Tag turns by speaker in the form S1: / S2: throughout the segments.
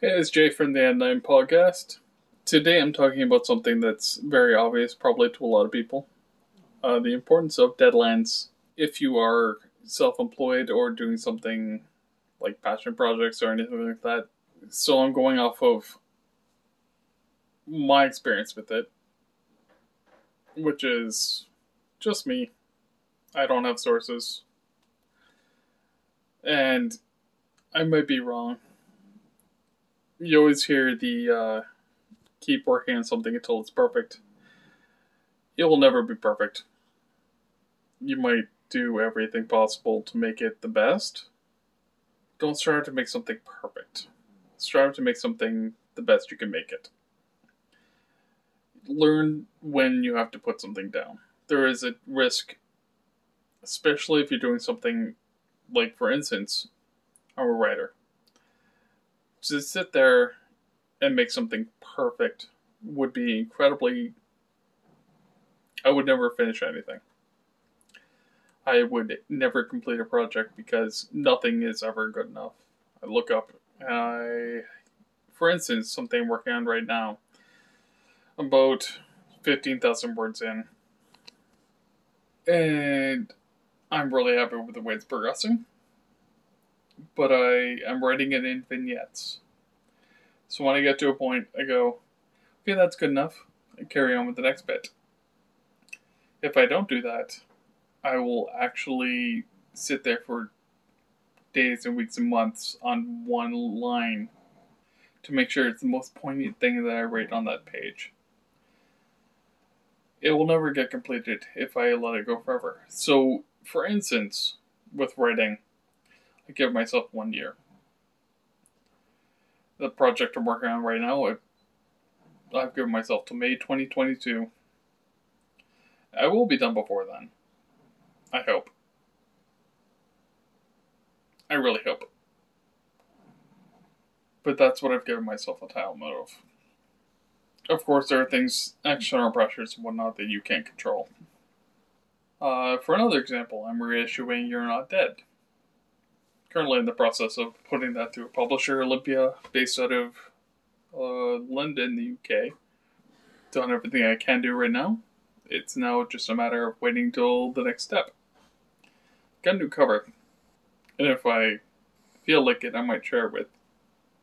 S1: Hey, it's Jay from the Unnamed podcast. Today I'm talking about something that's very obvious, probably to a lot of people uh, the importance of deadlines if you are self employed or doing something like passion projects or anything like that. So I'm going off of my experience with it, which is just me. I don't have sources. And I might be wrong. You always hear the uh, keep working on something until it's perfect. It will never be perfect. You might do everything possible to make it the best. Don't strive to make something perfect. Strive to make something the best you can make it. Learn when you have to put something down. There is a risk, especially if you're doing something like, for instance, I'm a writer. To sit there and make something perfect would be incredibly. I would never finish anything. I would never complete a project because nothing is ever good enough. I look up, I, for instance, something I'm working on right now, about 15,000 words in. And I'm really happy with the way it's progressing. But I am writing it in vignettes. So when I get to a point, I go, okay, that's good enough. I carry on with the next bit. If I don't do that, I will actually sit there for days and weeks and months on one line to make sure it's the most poignant thing that I write on that page. It will never get completed if I let it go forever. So, for instance, with writing, I give myself one year the project I'm working on right now, I've, I've given myself to May 2022. I will be done before then. I hope. I really hope. But that's what I've given myself a time of. Of course, there are things, external pressures and whatnot, that you can't control. Uh, for another example, I'm reissuing You're Not Dead currently in the process of putting that through a publisher, Olympia, based out of uh, London, the UK. Done everything I can do right now. It's now just a matter of waiting till the next step. Got a new cover, and if I feel like it, I might share it with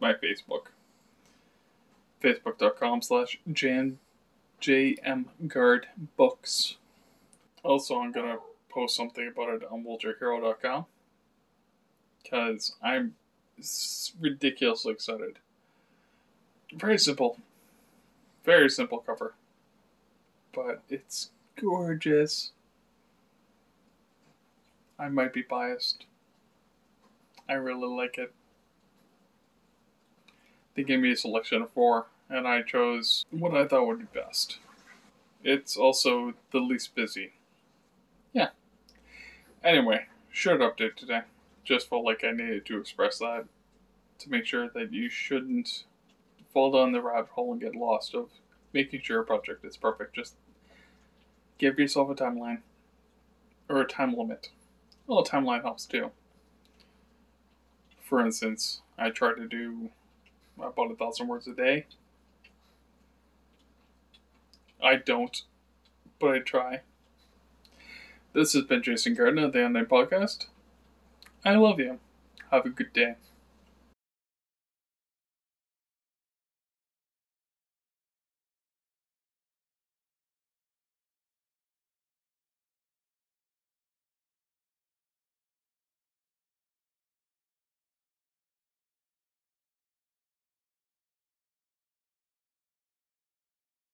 S1: my Facebook. Facebook.com slash jmguard Also, I'm gonna post something about it on WolterHero.com because I'm ridiculously excited. Very simple. Very simple cover. But it's gorgeous. I might be biased. I really like it. They gave me a selection of four, and I chose what I thought would be best. It's also the least busy. Yeah. Anyway, short update today just felt like I needed to express that to make sure that you shouldn't fall down the rabbit hole and get lost of making sure a project is perfect. Just give yourself a timeline or a time limit. Well, a timeline helps too. For instance, I try to do about a thousand words a day. I don't, but I try. This has been Jason Gardner the Unnamed Podcast. I love you. Have a good day.